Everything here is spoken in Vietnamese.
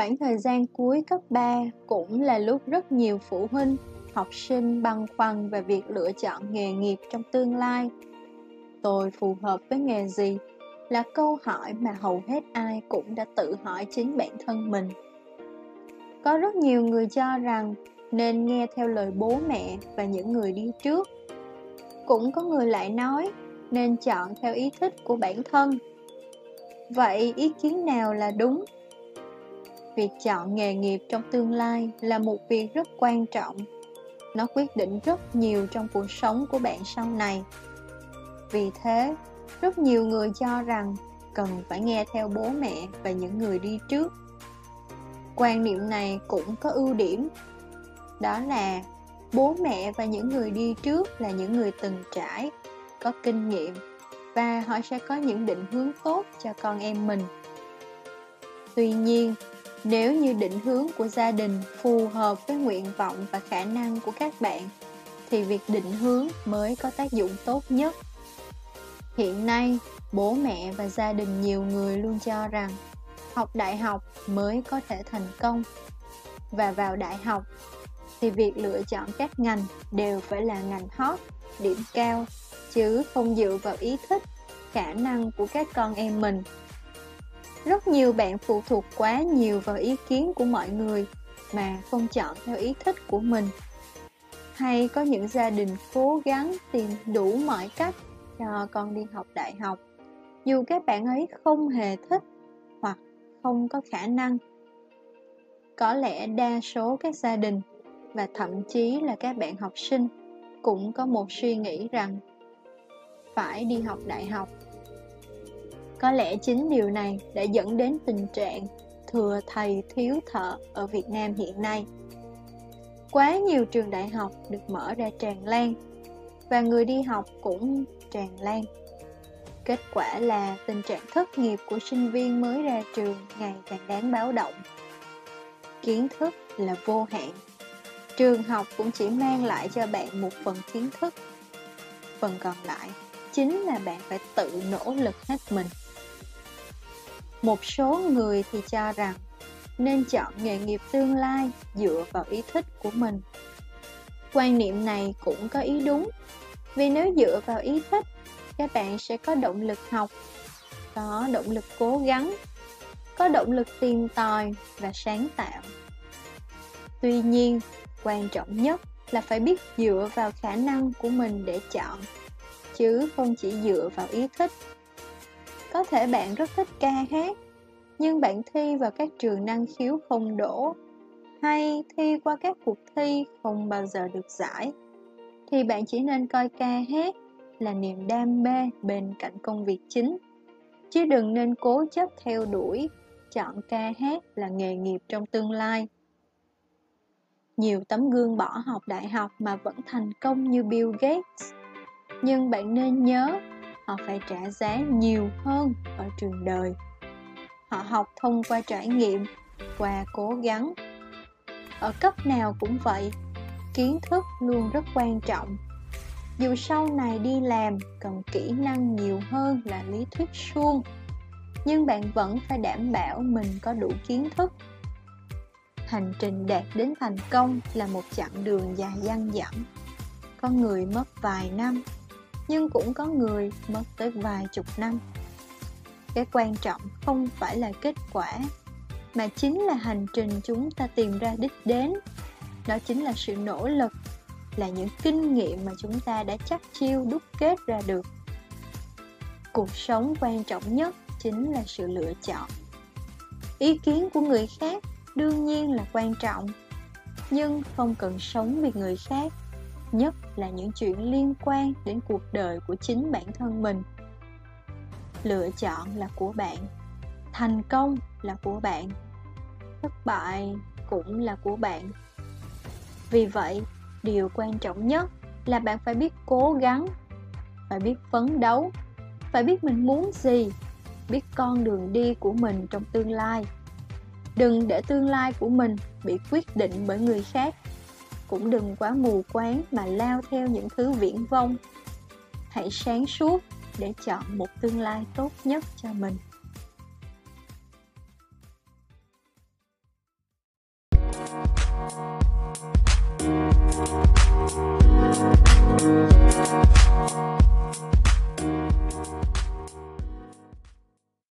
Khoảng thời gian cuối cấp 3 cũng là lúc rất nhiều phụ huynh, học sinh băn khoăn về việc lựa chọn nghề nghiệp trong tương lai. Tôi phù hợp với nghề gì là câu hỏi mà hầu hết ai cũng đã tự hỏi chính bản thân mình. Có rất nhiều người cho rằng nên nghe theo lời bố mẹ và những người đi trước. Cũng có người lại nói nên chọn theo ý thích của bản thân. Vậy ý kiến nào là đúng? Việc chọn nghề nghiệp trong tương lai là một việc rất quan trọng. Nó quyết định rất nhiều trong cuộc sống của bạn sau này. Vì thế, rất nhiều người cho rằng cần phải nghe theo bố mẹ và những người đi trước. Quan niệm này cũng có ưu điểm. Đó là bố mẹ và những người đi trước là những người từng trải, có kinh nghiệm và họ sẽ có những định hướng tốt cho con em mình. Tuy nhiên, nếu như định hướng của gia đình phù hợp với nguyện vọng và khả năng của các bạn, thì việc định hướng mới có tác dụng tốt nhất. Hiện nay, bố mẹ và gia đình nhiều người luôn cho rằng học đại học mới có thể thành công. Và vào đại học, thì việc lựa chọn các ngành đều phải là ngành hot, điểm cao, chứ không dựa vào ý thích khả năng của các con em mình rất nhiều bạn phụ thuộc quá nhiều vào ý kiến của mọi người mà không chọn theo ý thích của mình. Hay có những gia đình cố gắng tìm đủ mọi cách cho con đi học đại học, dù các bạn ấy không hề thích hoặc không có khả năng. Có lẽ đa số các gia đình và thậm chí là các bạn học sinh cũng có một suy nghĩ rằng phải đi học đại học có lẽ chính điều này đã dẫn đến tình trạng thừa thầy thiếu thợ ở Việt Nam hiện nay. Quá nhiều trường đại học được mở ra tràn lan, và người đi học cũng tràn lan. Kết quả là tình trạng thất nghiệp của sinh viên mới ra trường ngày càng đáng báo động. Kiến thức là vô hạn. Trường học cũng chỉ mang lại cho bạn một phần kiến thức. Phần còn lại chính là bạn phải tự nỗ lực hết mình một số người thì cho rằng nên chọn nghề nghiệp tương lai dựa vào ý thích của mình. Quan niệm này cũng có ý đúng, vì nếu dựa vào ý thích, các bạn sẽ có động lực học, có động lực cố gắng, có động lực tìm tòi và sáng tạo. Tuy nhiên, quan trọng nhất là phải biết dựa vào khả năng của mình để chọn, chứ không chỉ dựa vào ý thích có thể bạn rất thích ca hát, nhưng bạn thi vào các trường năng khiếu không đổ, hay thi qua các cuộc thi không bao giờ được giải, thì bạn chỉ nên coi ca hát là niềm đam mê bên cạnh công việc chính, chứ đừng nên cố chấp theo đuổi, chọn ca hát là nghề nghiệp trong tương lai. Nhiều tấm gương bỏ học đại học mà vẫn thành công như Bill Gates, nhưng bạn nên nhớ họ phải trả giá nhiều hơn ở trường đời. Họ học thông qua trải nghiệm, qua cố gắng. Ở cấp nào cũng vậy, kiến thức luôn rất quan trọng. Dù sau này đi làm, cần kỹ năng nhiều hơn là lý thuyết suông, nhưng bạn vẫn phải đảm bảo mình có đủ kiến thức. Hành trình đạt đến thành công là một chặng đường dài dang dẳng. Có người mất vài năm nhưng cũng có người mất tới vài chục năm. Cái quan trọng không phải là kết quả, mà chính là hành trình chúng ta tìm ra đích đến. Đó chính là sự nỗ lực, là những kinh nghiệm mà chúng ta đã chắc chiêu đúc kết ra được. Cuộc sống quan trọng nhất chính là sự lựa chọn. Ý kiến của người khác đương nhiên là quan trọng, nhưng không cần sống vì người khác nhất là những chuyện liên quan đến cuộc đời của chính bản thân mình. Lựa chọn là của bạn, thành công là của bạn, thất bại cũng là của bạn. Vì vậy, điều quan trọng nhất là bạn phải biết cố gắng, phải biết phấn đấu, phải biết mình muốn gì, biết con đường đi của mình trong tương lai. Đừng để tương lai của mình bị quyết định bởi người khác cũng đừng quá mù quáng mà lao theo những thứ viễn vông. Hãy sáng suốt để chọn một tương lai tốt nhất cho mình.